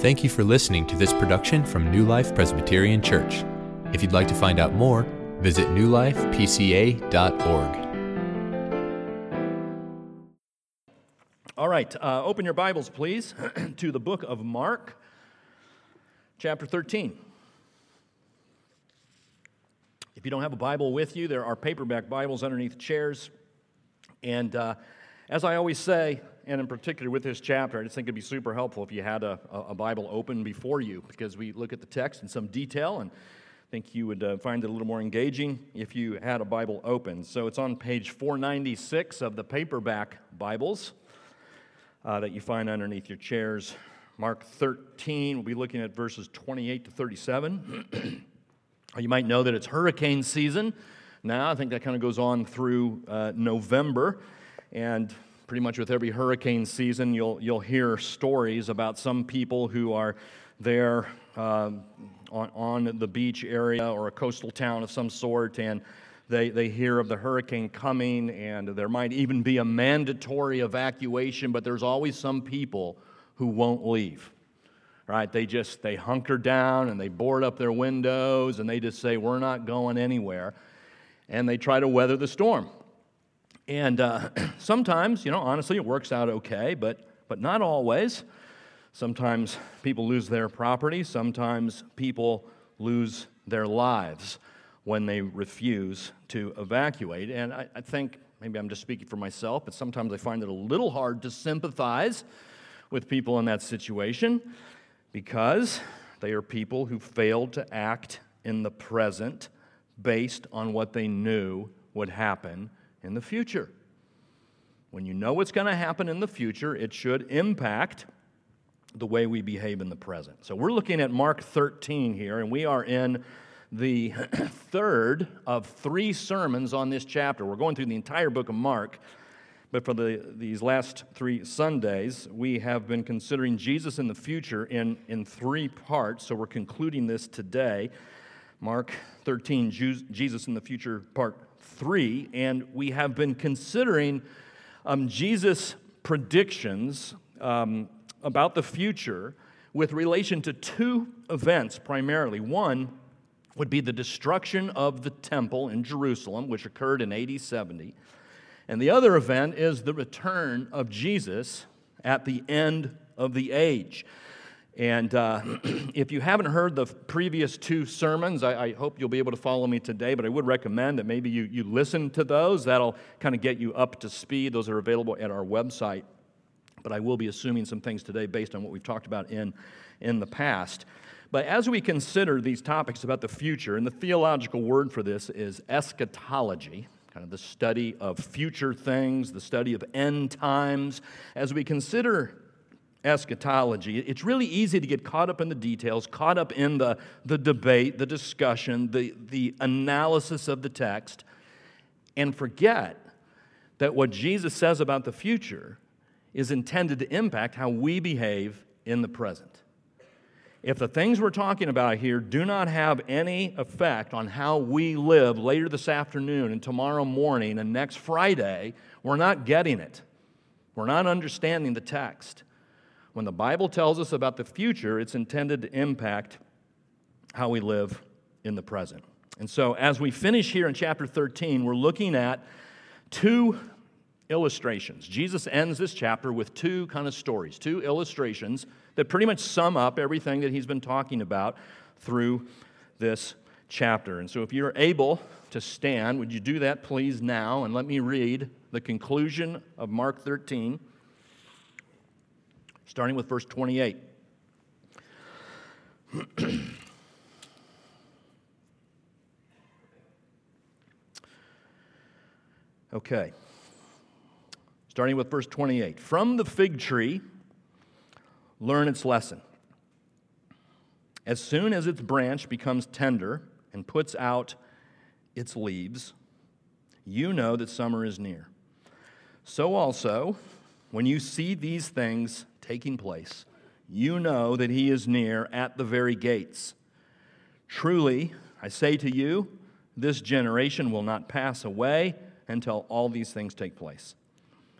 Thank you for listening to this production from New Life Presbyterian Church. If you'd like to find out more, visit newlifepca.org. All right, uh, open your Bibles, please, to the book of Mark, chapter 13. If you don't have a Bible with you, there are paperback Bibles underneath chairs. And uh, as I always say, and in particular with this chapter, I just think it'd be super helpful if you had a, a Bible open before you because we look at the text in some detail and I think you would uh, find it a little more engaging if you had a Bible open. So it's on page 496 of the paperback Bibles uh, that you find underneath your chairs. Mark 13, we'll be looking at verses 28 to 37. you might know that it's hurricane season now. I think that kind of goes on through uh, November. And pretty much with every hurricane season, you'll, you'll hear stories about some people who are there uh, on, on the beach area or a coastal town of some sort, and they, they hear of the hurricane coming, and there might even be a mandatory evacuation, but there's always some people who won't leave. Right? They just they hunker down and they board up their windows and they just say, We're not going anywhere. And they try to weather the storm. And uh, sometimes, you know, honestly, it works out okay, but, but not always. Sometimes people lose their property, sometimes people lose their lives when they refuse to evacuate. And I, I, think, maybe I'm just speaking for myself, but sometimes I find it a little hard to sympathize with people in that situation because they are people who failed to act in the present based on what they knew would happen in the future. When you know what's going to happen in the future, it should impact the way we behave in the present. So we're looking at Mark 13 here, and we are in the third of three sermons on this chapter. We're going through the entire book of Mark, but for the, these last three Sundays, we have been considering Jesus in the future in, in three parts. So we're concluding this today. Mark 13, Jesus in the future, part 3, and we have been considering um, Jesus' predictions um, about the future with relation to two events primarily. One would be the destruction of the temple in Jerusalem, which occurred in AD 70. And the other event is the return of Jesus at the end of the age. And uh, if you haven't heard the previous two sermons, I, I, hope you'll be able to follow me today, but I would recommend that maybe you, you listen to those. That'll kind of get you up to speed. Those are available at our website. But I will be assuming some things today based on what we've talked about in, in the past. But as we consider these topics about the future, and the theological word for this is eschatology, kind of the study of future things, the study of end times, as we consider eschatology, it's really easy to get caught up in the details, caught up in the, the debate, the discussion, the, the analysis of the text, and forget that what Jesus says about the future is intended to impact how we behave in the present. If the things we're talking about here do not have any effect on how we live later this afternoon and tomorrow morning and next Friday, we're not getting it. We're not understanding the text. When the Bible tells us about the future, it's intended to impact how we live in the present. And so, as we finish here in chapter 13, we're looking at two illustrations. Jesus ends this chapter with two kind of stories, two illustrations that pretty much sum up everything that he's been talking about through this chapter. And so, if you're able to stand, would you do that, please, now? And let me read the conclusion of Mark 13 starting with verse 28. okay. Starting with verse 28. From the fig tree, learn its lesson. As soon as its branch becomes tender and puts out its leaves, you know that summer is near. So also, when you see these things taking place, you know that he is near at the very gates. Truly, I say to you, this generation will not pass away until all these things take place.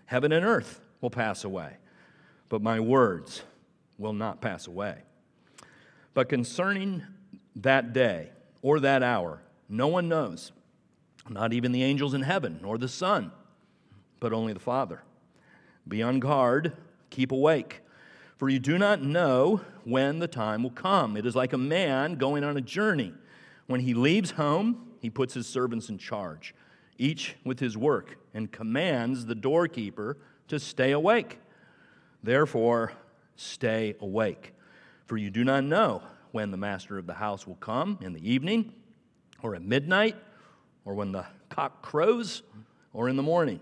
Heaven and earth will pass away, but my words will not pass away. But concerning that day or that hour, no one knows, not even the angels in heaven, nor the Son, but only the Father. Be on guard, keep awake, for you do not know when the time will come. It is like a man going on a journey. When he leaves home, he puts his servants in charge, each with his work, and commands the doorkeeper to stay awake. Therefore, stay awake, for you do not know when the master of the house will come in the evening, or at midnight, or when the cock crows, or in the morning,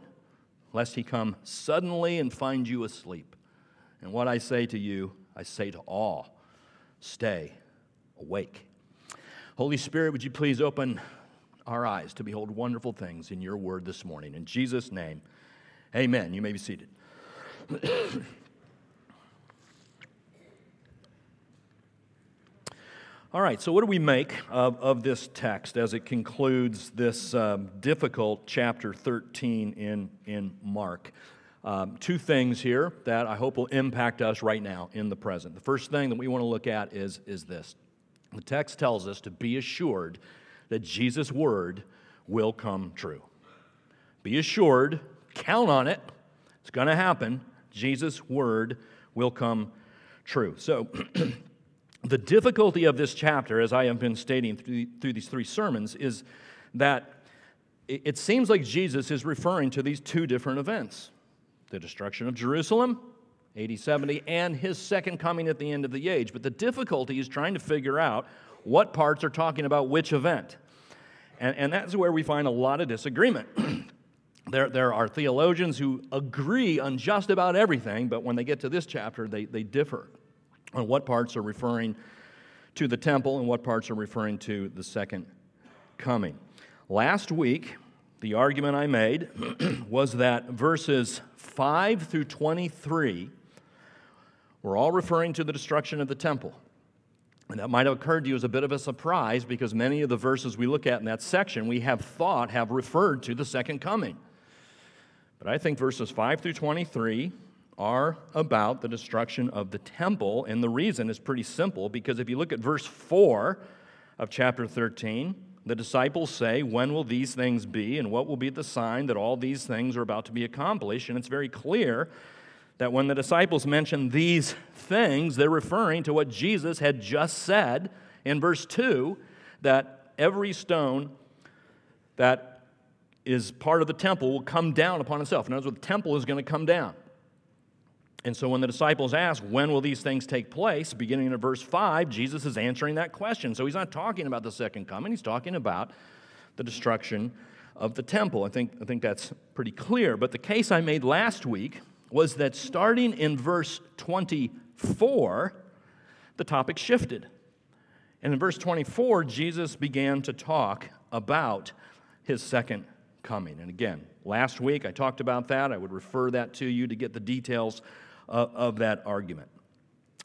lest he come suddenly and find you asleep. And what I say to you, I say to all stay awake. Holy Spirit, would you please open our eyes to behold wonderful things in your word this morning? In Jesus' name, amen. You may be seated. All right, so what do we make of, of this text as it concludes this um, difficult chapter 13 in, in Mark? Um, two things here that I hope will impact us right now in the present. The first thing that we want to look at is, is this the text tells us to be assured that Jesus' word will come true. Be assured, count on it, it's going to happen. Jesus' word will come true. So, the difficulty of this chapter, as I have been stating through, through these three sermons, is that it, it seems like Jesus is referring to these two different events the destruction of Jerusalem, AD 70, and his second coming at the end of the age. But the difficulty is trying to figure out what parts are talking about which event. And, and that's where we find a lot of disagreement. there, there are theologians who agree on just about everything, but when they get to this chapter, they, they differ on what parts are referring to the temple and what parts are referring to the second coming. Last week, the argument I made was that verses 5 through 23 were all referring to the destruction of the temple. And that might have occurred to you as a bit of a surprise because many of the verses we look at in that section we have thought have referred to the second coming. But I think verses 5 through 23 are about the destruction of the temple. And the reason is pretty simple because if you look at verse 4 of chapter 13, the disciples say, When will these things be? And what will be the sign that all these things are about to be accomplished? And it's very clear that when the disciples mention these things, they're referring to what Jesus had just said in verse 2 that every stone that is part of the temple will come down upon itself. In other words, the temple is going to come down. And so when the disciples ask, when will these things take place, beginning in verse 5, Jesus is answering that question. So he's not talking about the second coming, he's talking about the destruction of the temple. I think, I think that's pretty clear. But the case I made last week was that starting in verse 24, the topic shifted. And in verse 24, Jesus began to talk about his second coming. And again, last week I talked about that. I would refer that to you to get the details of, of that argument.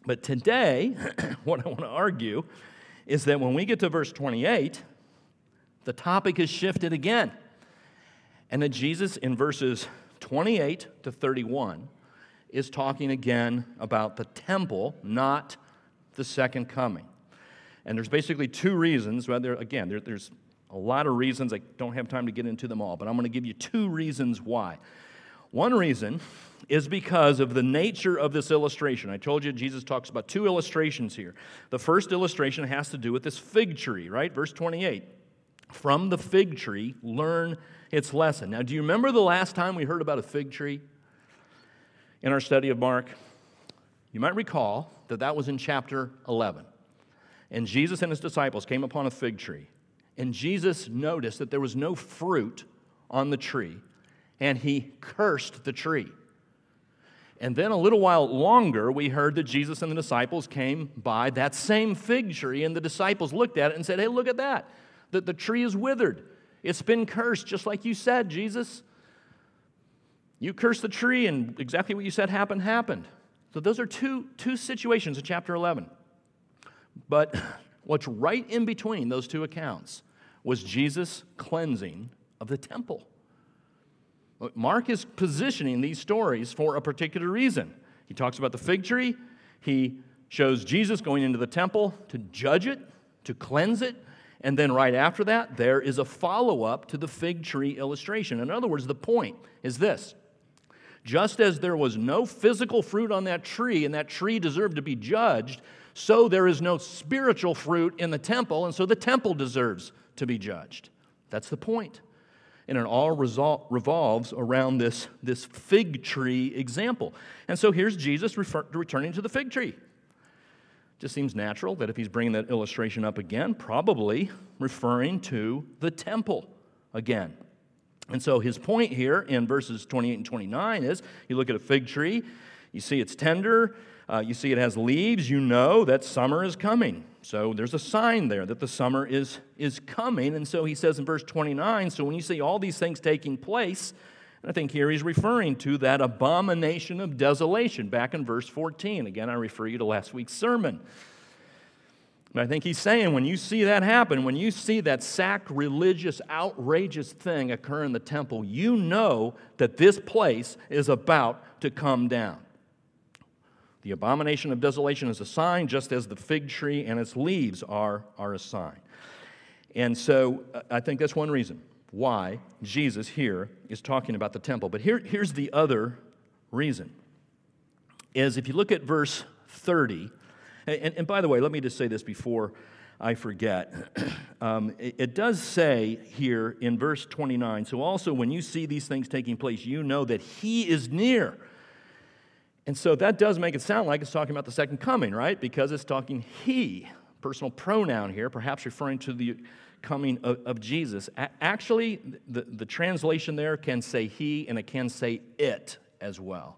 But today, what I want to argue is that when we get to verse 28, the topic is shifted again. And that Jesus, in verses 28 to 31, is talking again about the temple, not the second coming. And there's basically two reasons. Well, there, again, there, there's a lot of reasons. I don't have time to get into them all, but I'm going to give you two reasons why. One reason is because of the nature of this illustration. I told you Jesus talks about two illustrations here. The first illustration has to do with this fig tree, right? Verse 28. From the fig tree, learn its lesson. Now, do you remember the last time we heard about a fig tree in our study of Mark? You might recall that that was in chapter 11. And Jesus and his disciples came upon a fig tree. And Jesus noticed that there was no fruit on the tree, and he cursed the tree. And then a little while longer, we heard that Jesus and the disciples came by that same fig tree, and the disciples looked at it and said, Hey, look at that. The, the tree is withered. It's been cursed, just like you said, Jesus. You cursed the tree, and exactly what you said happened, happened. So those are two, two situations in chapter 11. But what's right in between those two accounts was Jesus' cleansing of the temple. Mark is positioning these stories for a particular reason. He talks about the fig tree, he shows Jesus going into the temple to judge it, to cleanse it, and then right after that, there is a follow up to the fig tree illustration. In other words, the point is this just as there was no physical fruit on that tree and that tree deserved to be judged, so there is no spiritual fruit in the temple, and so the temple deserves to be judged. That's the point. And it all resol- revolves around this, this fig tree example. And so here's Jesus refer- returning to the fig tree. Just seems natural that if he's bringing that illustration up again, probably referring to the temple again. And so his point here in verses 28 and 29 is you look at a fig tree, you see it's tender, uh, you see it has leaves, you know that summer is coming. So there's a sign there that the summer is, is coming. And so he says in verse 29 so when you see all these things taking place, and I think here he's referring to that abomination of desolation back in verse 14. Again, I refer you to last week's sermon. And I think he's saying when you see that happen, when you see that sacrilegious, outrageous thing occur in the temple, you know that this place is about to come down. The abomination of desolation is a sign, just as the fig tree and its leaves are, are a sign. And so I think that's one reason why Jesus here is talking about the temple. But here, here's the other reason is if you look at verse 30, and, and by the way, let me just say this before I forget. Um, it, it, does say here in verse 29 so also when you see these things taking place, you know that He is near. And so that does make it sound like it's talking about the second coming, right? Because it's talking He, personal pronoun here, perhaps referring to the coming of, of Jesus. A- actually, the, the translation there can say He and it can say it as well.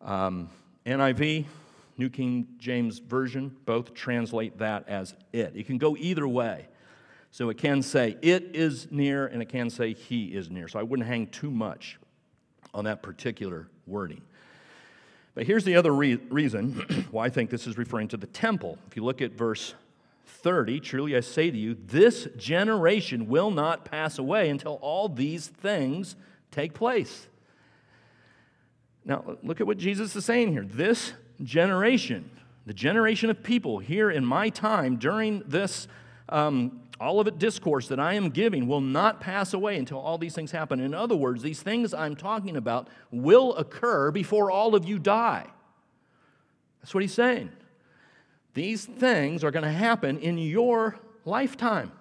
Um, NIV, New King James Version, both translate that as it. It can go either way. So it can say it is near and it can say he is near. So I wouldn't hang too much on that particular wording. But here's the other re- reason why I think this is referring to the temple. If you look at verse 30, truly I say to you, this generation will not pass away until all these things take place. Now, look at what Jesus is saying here. This generation, the generation of people here in my time during this um, Olivet discourse that I am giving will not pass away until all these things happen. In other words, these things I'm talking about will occur before all of you die. That's what he's saying. These things are going to happen in your lifetime,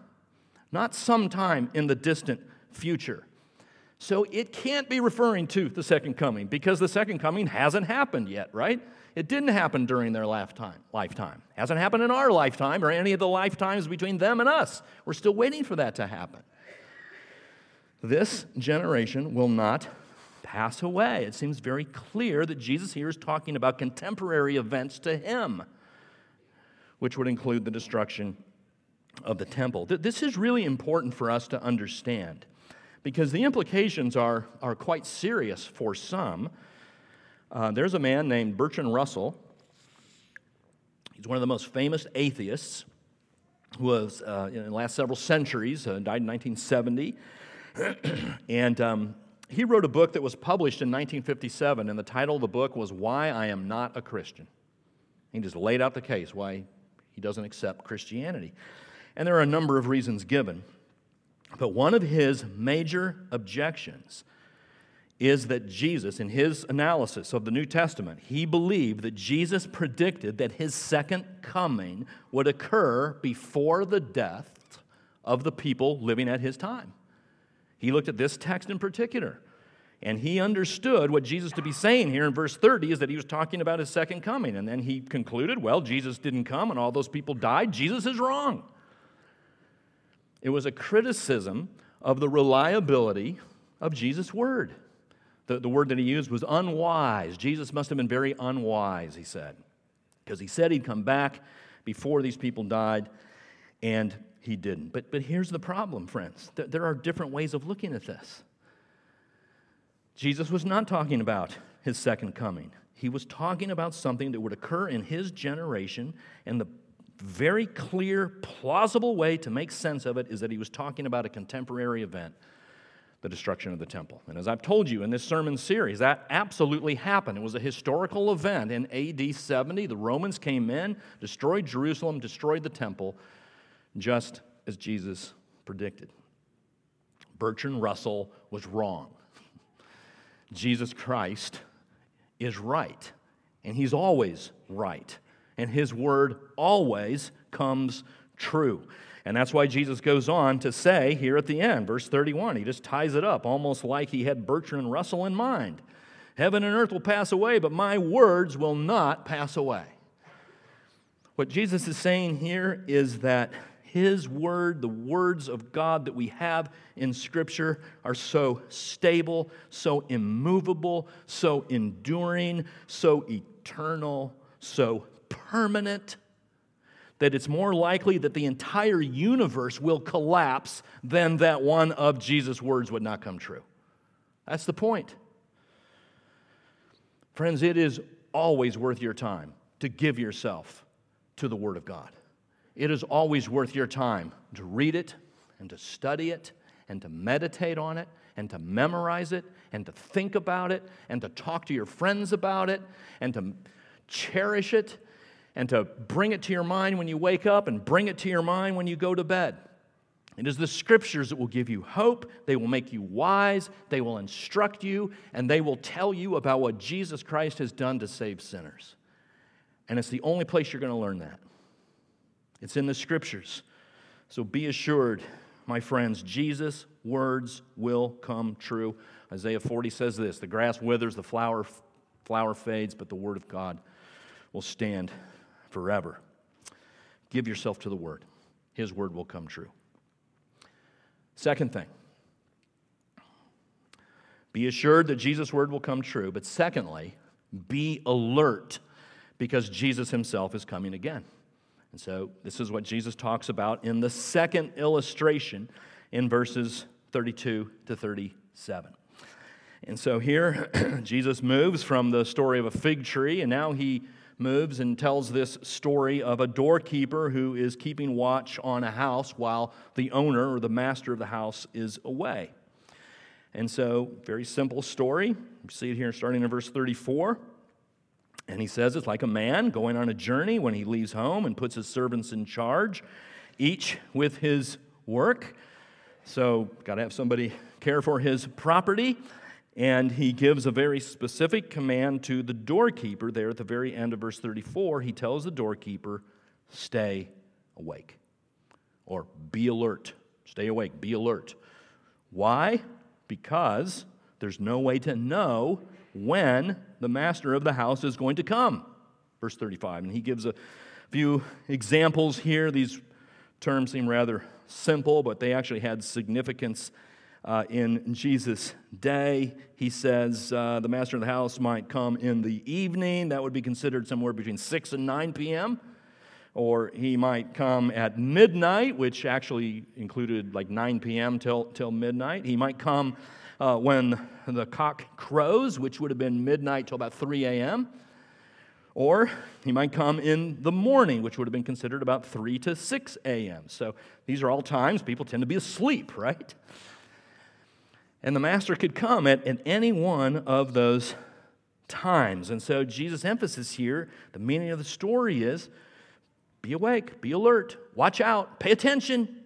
not sometime in the distant future. So it can't be referring to the second coming because the second coming hasn't happened yet, right? It didn't happen during their lifetime. Lifetime hasn't happened in our lifetime or any of the lifetimes between them and us. We're still waiting for that to happen. This generation will not pass away. It seems very clear that Jesus here is talking about contemporary events to him, which would include the destruction of the temple. This is really important for us to understand because the implications are, are quite serious for some. Uh, there's a man named Bertrand Russell. He's one of the most famous atheists who was uh, in the last several centuries, uh, died in 1970. and um, he wrote a book that was published in 1957, and the title of the book was Why I Am Not a Christian. He just laid out the case why he doesn't accept Christianity. And there are a number of reasons given. But one of his major objections is that Jesus, in his analysis of the New Testament, he believed that Jesus predicted that his second coming would occur before the death of the people living at his time. He looked at this text in particular. And he understood what Jesus to be saying here in verse 30 is that he was talking about his second coming. And then he concluded, well, Jesus didn't come and all those people died. Jesus is wrong. It was a criticism of the reliability of Jesus' word. The, the word that he used was unwise. Jesus must have been very unwise, he said, because he said he'd come back before these people died, and he didn't. But, but here's the problem, friends there are different ways of looking at this. Jesus was not talking about his second coming. He was talking about something that would occur in his generation, and the very clear, plausible way to make sense of it is that he was talking about a contemporary event the destruction of the temple. And as I've told you in this sermon series, that absolutely happened. It was a historical event in AD 70. The Romans came in, destroyed Jerusalem, destroyed the temple, just as Jesus predicted. Bertrand Russell was wrong. Jesus Christ is right, and he's always right, and his word always comes true. And that's why Jesus goes on to say here at the end, verse 31, he just ties it up almost like he had Bertrand Russell in mind. Heaven and earth will pass away, but my words will not pass away. What Jesus is saying here is that his word, the words of God that we have in Scripture, are so stable, so immovable, so enduring, so eternal, so permanent that it's more likely that the entire universe will collapse than that one of Jesus' words would not come true. That's the point. Friends, it is always worth your time to give yourself to the Word of God. It is always worth your time to read it and to study it and to meditate on it and to memorize it and to think about it and to talk to your friends about it and to cherish it and to bring it to your mind when you wake up and bring it to your mind when you go to bed. It is the scriptures that will give you hope, they will make you wise, they will instruct you, and they will tell you about what Jesus Christ has done to save sinners. And it's the only place you're going to learn that. It's in the scriptures. So be assured, my friends, Jesus' words will come true. Isaiah 40 says this The grass withers, the flower, flower fades, but the word of God will stand forever. Give yourself to the Word, His Word will come true. Second thing, be assured that Jesus' Word will come true. But secondly, be alert because Jesus Himself is coming again. And so, this is what Jesus talks about in the second illustration in verses 32 to 37. And so, here, Jesus moves from the story of a fig tree, and now he moves and tells this story of a doorkeeper who is keeping watch on a house while the owner or the master of the house is away. And so, very simple story. You see it here starting in verse 34. And he says it's like a man going on a journey when he leaves home and puts his servants in charge, each with his work. So, got to have somebody care for his property. And he gives a very specific command to the doorkeeper there at the very end of verse 34. He tells the doorkeeper, Stay awake, or be alert. Stay awake, be alert. Why? Because there's no way to know when the master of the house is going to come. Verse 35. And he gives a few examples here. These terms seem rather simple, but they actually had significance uh, in Jesus' day. He says uh, the master of the house might come in the evening. That would be considered somewhere between 6 and 9 p.m. Or he might come at midnight, which actually included like 9 p.m. till, till midnight. He might come uh, when the cock crows, which would have been midnight till about 3 a.m. Or he might come in the morning, which would have been considered about 3 to 6 a.m. So these are all times people tend to be asleep, right? And the master could come at, at any one of those times. And so Jesus' emphasis here, the meaning of the story is be awake, be alert, watch out, pay attention,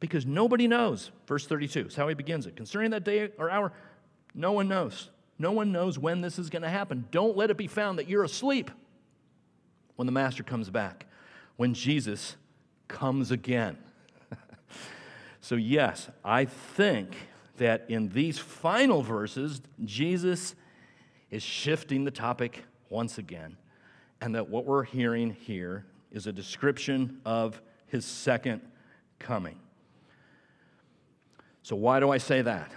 because nobody knows. Verse 32 is how he begins it. Concerning that day or hour, no one knows. No one knows when this is going to happen. Don't let it be found that you're asleep when the master comes back, when Jesus comes again. so, yes, I think that in these final verses, Jesus is shifting the topic once again, and that what we're hearing here is a description of his second coming. So, why do I say that?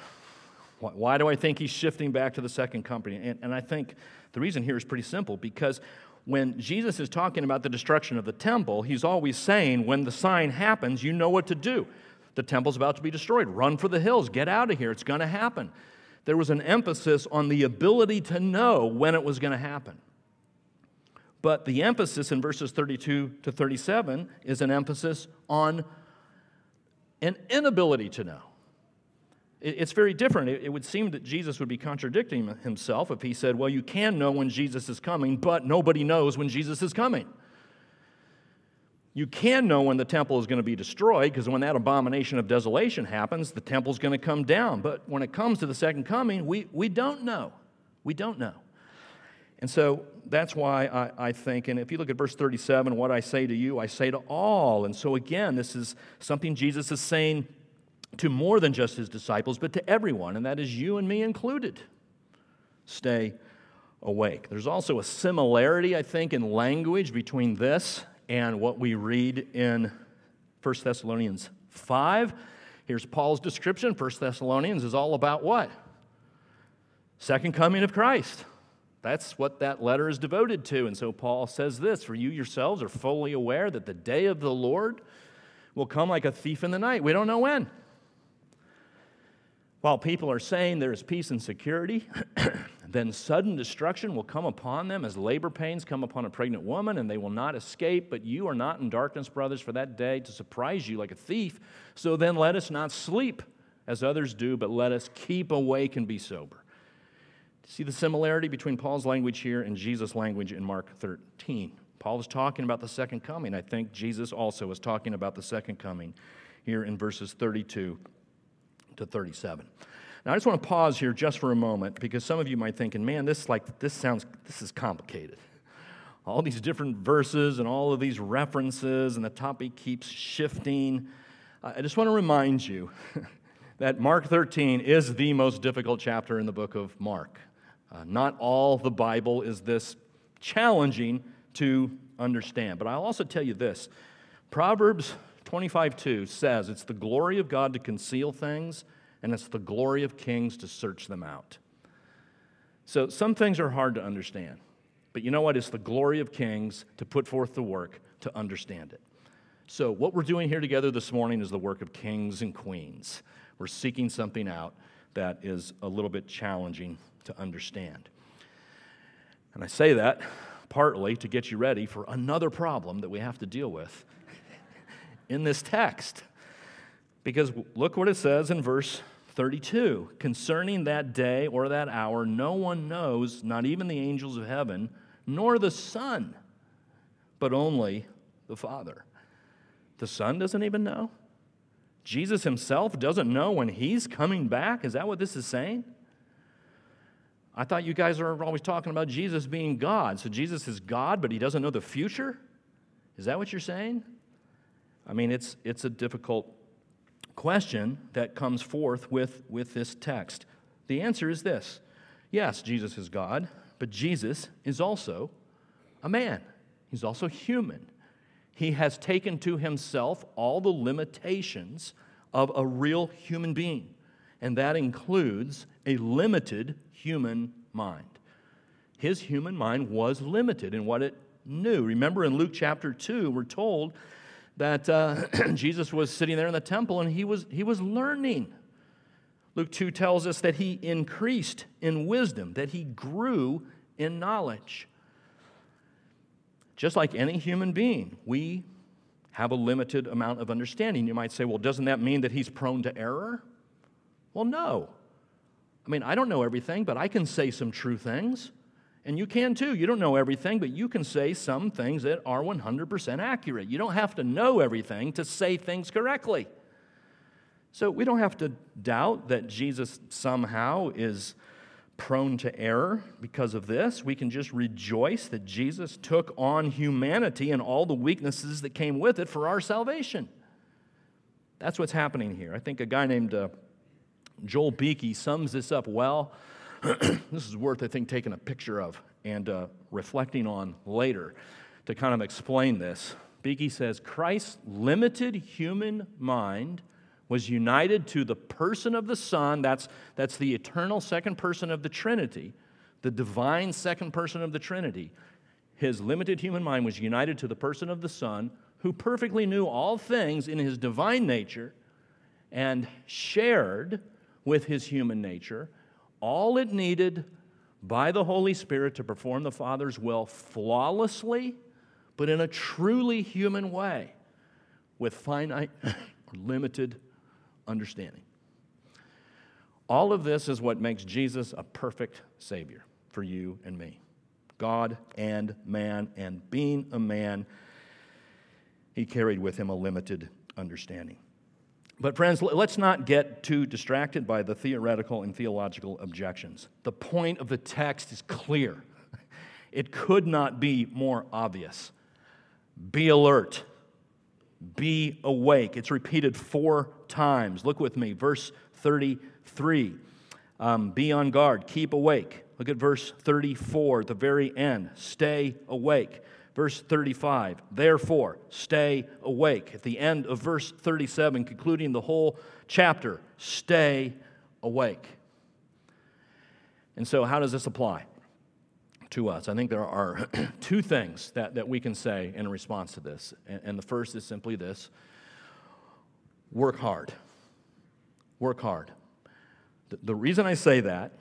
Why do I think he's shifting back to the second coming? And, and I think the reason here is pretty simple because when Jesus is talking about the destruction of the temple, he's always saying, when the sign happens, you know what to do. The temple's about to be destroyed. Run for the hills. Get out of here. It's going to happen. There was an emphasis on the ability to know when it was going to happen. But the emphasis in verses 32 to 37 is an emphasis on an inability to know. It's very different. It would seem that Jesus would be contradicting himself if he said, Well, you can know when Jesus is coming, but nobody knows when Jesus is coming. You can know when the temple is going to be destroyed because when that abomination of desolation happens, the temple's going to come down. But when it comes to the second coming, we, we don't know. We don't know. And so that's why I, I, think, and if you look at verse 37, what I say to you, I say to all. And so again, this is something Jesus is saying to more than just his disciples, but to everyone, and that is you and me included. Stay awake. There's also a similarity, I think, in language between this and what we read in 1 Thessalonians 5. Here's Paul's description. 1 Thessalonians is all about what? Second coming of Christ. That's what that letter is devoted to. And so Paul says this For you yourselves are fully aware that the day of the Lord will come like a thief in the night. We don't know when. While people are saying there is peace and security, then sudden destruction will come upon them as labor pains come upon a pregnant woman, and they will not escape. But you are not in darkness, brothers, for that day to surprise you like a thief. So then let us not sleep as others do, but let us keep awake and be sober. See the similarity between Paul's language here and Jesus' language in Mark 13. Paul is talking about the second coming. I think Jesus also is talking about the second coming here in verses 32 to 37. Now, I just want to pause here just for a moment because some of you might think, man, this like this sounds this is complicated. All these different verses and all of these references, and the topic keeps shifting. I just want to remind you that Mark 13 is the most difficult chapter in the book of Mark. Uh, not all the Bible is this challenging to understand. But I'll also tell you this Proverbs 25 2 says, It's the glory of God to conceal things and it's the glory of kings to search them out. So some things are hard to understand, but you know what? It's the glory of kings to put forth the work to understand it. So, what we're doing here together this morning is the work of kings and queens. We're seeking something out that is a little bit challenging to understand. And I say that partly to get you ready for another problem that we have to deal with in this text. Because look what it says in verse 32 Concerning that day or that hour, no one knows, not even the angels of heaven, nor the Son, but only the Father. The Son doesn't even know? Jesus himself doesn't know when he's coming back? Is that what this is saying? I thought you guys are always talking about Jesus being God. So Jesus is God, but he doesn't know the future? Is that what you're saying? I mean, it's, it's a difficult question that comes forth with, with this text? The answer is this yes, Jesus is God, but Jesus is also a man, he's also human. He has taken to himself all the limitations of a real human being, and that includes a limited human mind. His human mind was limited in what it knew. Remember in Luke chapter 2, we're told that uh, Jesus was sitting there in the temple and he was, he was learning. Luke 2 tells us that he increased in wisdom, that he grew in knowledge. Just like any human being, we have a limited amount of understanding. You might say, well, doesn't that mean that he's prone to error? Well, no. I mean, I don't know everything, but I can say some true things. And you can too. You don't know everything, but you can say some things that are 100% accurate. You don't have to know everything to say things correctly. So we don't have to doubt that Jesus somehow is prone to error because of this. We can just rejoice that Jesus took on humanity and all the weaknesses that came with it for our salvation. That's what's happening here. I think a guy named uh, Joel Beeke sums this up well this is worth, I think, taking a picture of and uh, reflecting on later to kind of explain this. Beeke says Christ's limited human mind was united to the person of the Son. That's, that's the eternal second person of the Trinity, the divine second person of the Trinity. His limited human mind was united to the person of the Son, who perfectly knew all things in his divine nature and shared with his human nature all it needed by the Holy Spirit to perform the Father's will flawlessly, but in a truly human way with finite or limited understanding. All of this is what makes Jesus a perfect Savior for you and me. God and man, and being a man, he carried with him a limited understanding. But, friends, let's not get too distracted by the theoretical and theological objections. The point of the text is clear, it could not be more obvious. Be alert, be awake. It's repeated four times. Look with me, verse 33. Um, be on guard, keep awake. Look at verse 34, at the very end. Stay awake. Verse 35, therefore, stay awake. At the end of verse 37, concluding the whole chapter, stay awake. And so, how does this apply to us? I think there are two things that, that we can say in response to this. And, and the first is simply this work hard. Work hard. The, the reason I say that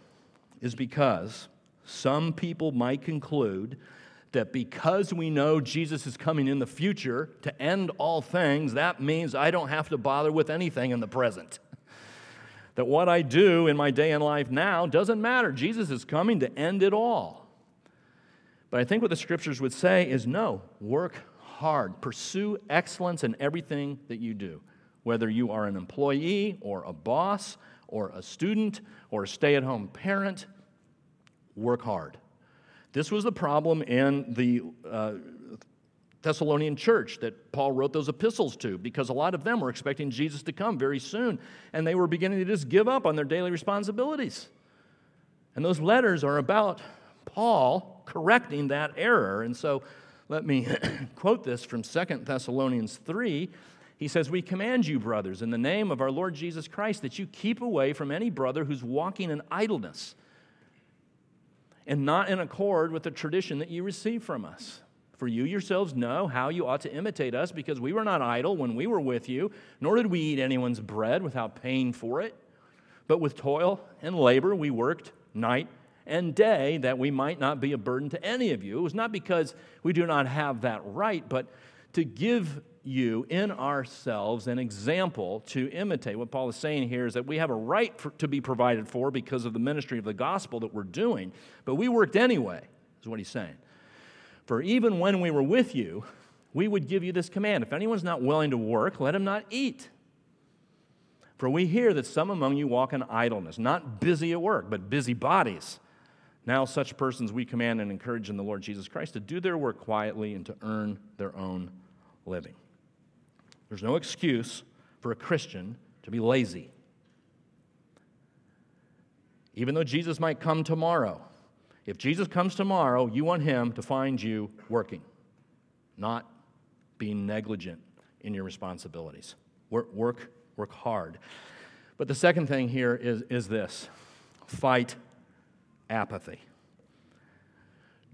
is because some people might conclude that because we know Jesus is coming in the future to end all things, that means I don't have to bother with anything in the present. that what I do in my day in life now doesn't matter. Jesus is coming to end it all. But I think what the scriptures would say is no, work hard, pursue excellence in everything that you do, whether you are an employee or a boss or a student or a stay at home parent, work hard. This was the problem in the uh, Thessalonian church that Paul wrote those epistles to because a lot of them were expecting Jesus to come very soon and they were beginning to just give up on their daily responsibilities. And those letters are about Paul correcting that error. And so let me quote this from Second Thessalonians 3. He says, We command you, brothers, in the name of our Lord Jesus Christ, that you keep away from any brother who's walking in idleness and not in accord with the tradition that you receive from us. For you yourselves know how you ought to imitate us, because we were not idle when we were with you, nor did we eat anyone's bread without paying for it. But with toil and labor we worked night and day that we might not be a burden to any of you. It was not because we do not have that right, but to give you in ourselves an example to imitate. What Paul is saying here is that we have a right for, to be provided for because of the ministry of the gospel that we're doing, but we worked anyway, is what he's saying. For even when we were with you, we would give you this command if anyone's not willing to work, let him not eat. For we hear that some among you walk in idleness, not busy at work, but busy bodies. Now, such persons we command and encourage in the Lord Jesus Christ to do their work quietly and to earn their own living. There's no excuse for a Christian to be lazy. Even though Jesus might come tomorrow, if Jesus comes tomorrow, you want him to find you working, not being negligent in your responsibilities. Work, work, work hard. But the second thing here is, is this fight apathy.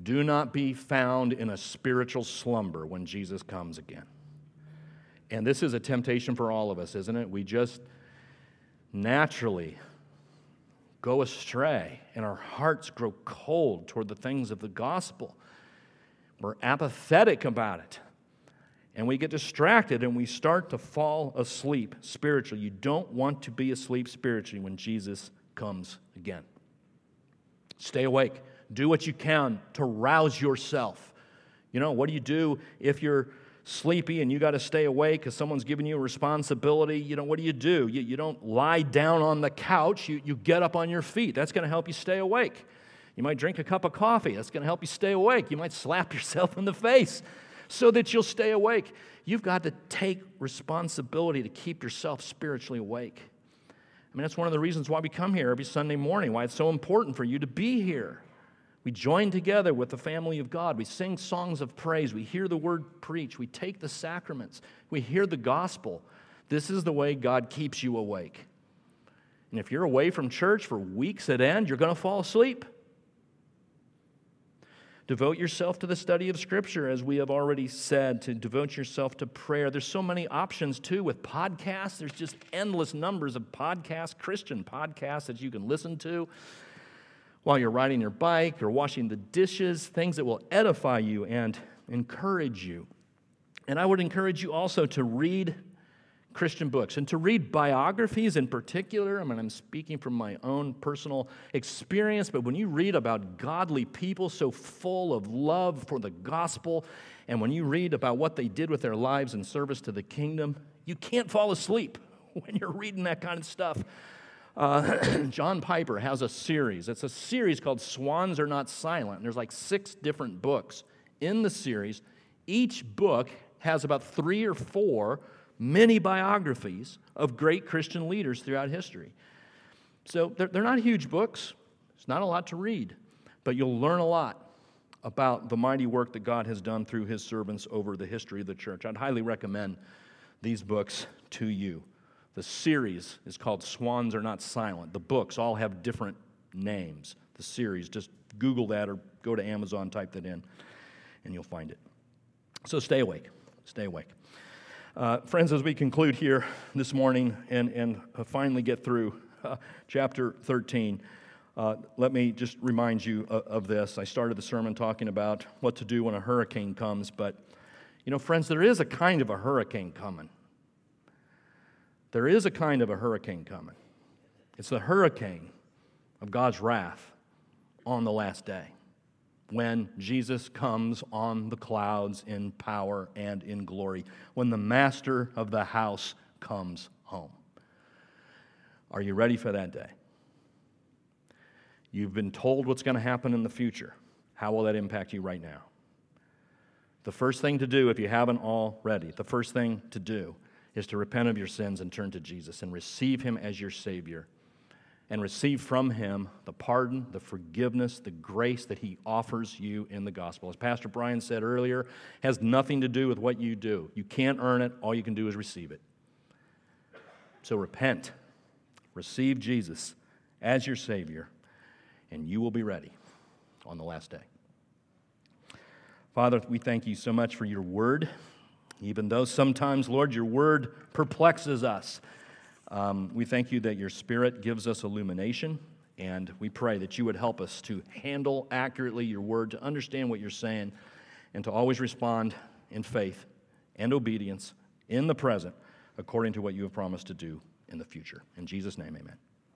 Do not be found in a spiritual slumber when Jesus comes again. And this is a temptation for all of us, isn't it? We just naturally go astray and our hearts grow cold toward the things of the gospel. We're apathetic about it. And we get distracted and we start to fall asleep spiritually. You don't want to be asleep spiritually when Jesus comes again. Stay awake. Do what you can to rouse yourself. You know, what do you do if you're sleepy and you got to stay awake because someone's giving you a responsibility, you know, what do you do? You, you don't lie down on the couch, you, you get up on your feet. That's going to help you stay awake. You might drink a cup of coffee. That's going to help you stay awake. You might slap yourself in the face so that you'll stay awake. You've got to take responsibility to keep yourself spiritually awake. I mean, that's one of the reasons why we come here every Sunday morning, why it's so important for you to be here. We join together with the family of God. We sing songs of praise. We hear the word preached. We take the sacraments. We hear the gospel. This is the way God keeps you awake. And if you're away from church for weeks at end, you're going to fall asleep. Devote yourself to the study of Scripture, as we have already said, to devote yourself to prayer. There's so many options, too, with podcasts. There's just endless numbers of podcasts, Christian podcasts that you can listen to while you're riding your bike or washing the dishes, things that will edify you and encourage you. And I would encourage you also to read Christian books and to read biographies in particular. I mean, I'm speaking from my own personal experience, but when you read about godly people so full of love for the gospel, and when you read about what they did with their lives in service to the kingdom, you can't fall asleep when you're reading that kind of stuff. Uh, John Piper has a series. It's a series called Swans Are Not Silent. And there's like six different books in the series. Each book has about three or four mini biographies of great Christian leaders throughout history. So they're, they're not huge books, it's not a lot to read, but you'll learn a lot about the mighty work that God has done through his servants over the history of the church. I'd highly recommend these books to you. The series is called Swans Are Not Silent. The books all have different names. The series, just Google that or go to Amazon, type that in, and you'll find it. So stay awake. Stay awake. Uh, friends, as we conclude here this morning and, and uh, finally get through uh, chapter 13, uh, let me just remind you of, of, this. I started the sermon talking about what to do when a hurricane comes, but you know, friends, there is a kind of a hurricane coming. There is a kind of a hurricane coming. It's the hurricane of God's wrath on the last day when Jesus comes on the clouds in power and in glory, when the master of the house comes home. Are you ready for that day? You've been told what's going to happen in the future. How will that impact you right now? The first thing to do, if you haven't already, the first thing to do is to repent of your sins and turn to Jesus and receive Him as your Savior and receive from Him the pardon, the forgiveness, the grace that He offers you in the gospel. As Pastor Brian said earlier, has nothing to do with what you do. You can't earn it, all you can do is receive it. So repent, receive Jesus as your Savior, and you will be ready on the last day. Father, we thank you so much for your word, even though sometimes, Lord, your word perplexes us. Um, we thank you that your Spirit gives us illumination, and we pray that you would help us to handle accurately your word, to understand what you're saying, and to always respond in faith and obedience in the present according to what you have promised to do in the future. In Jesus' name, amen.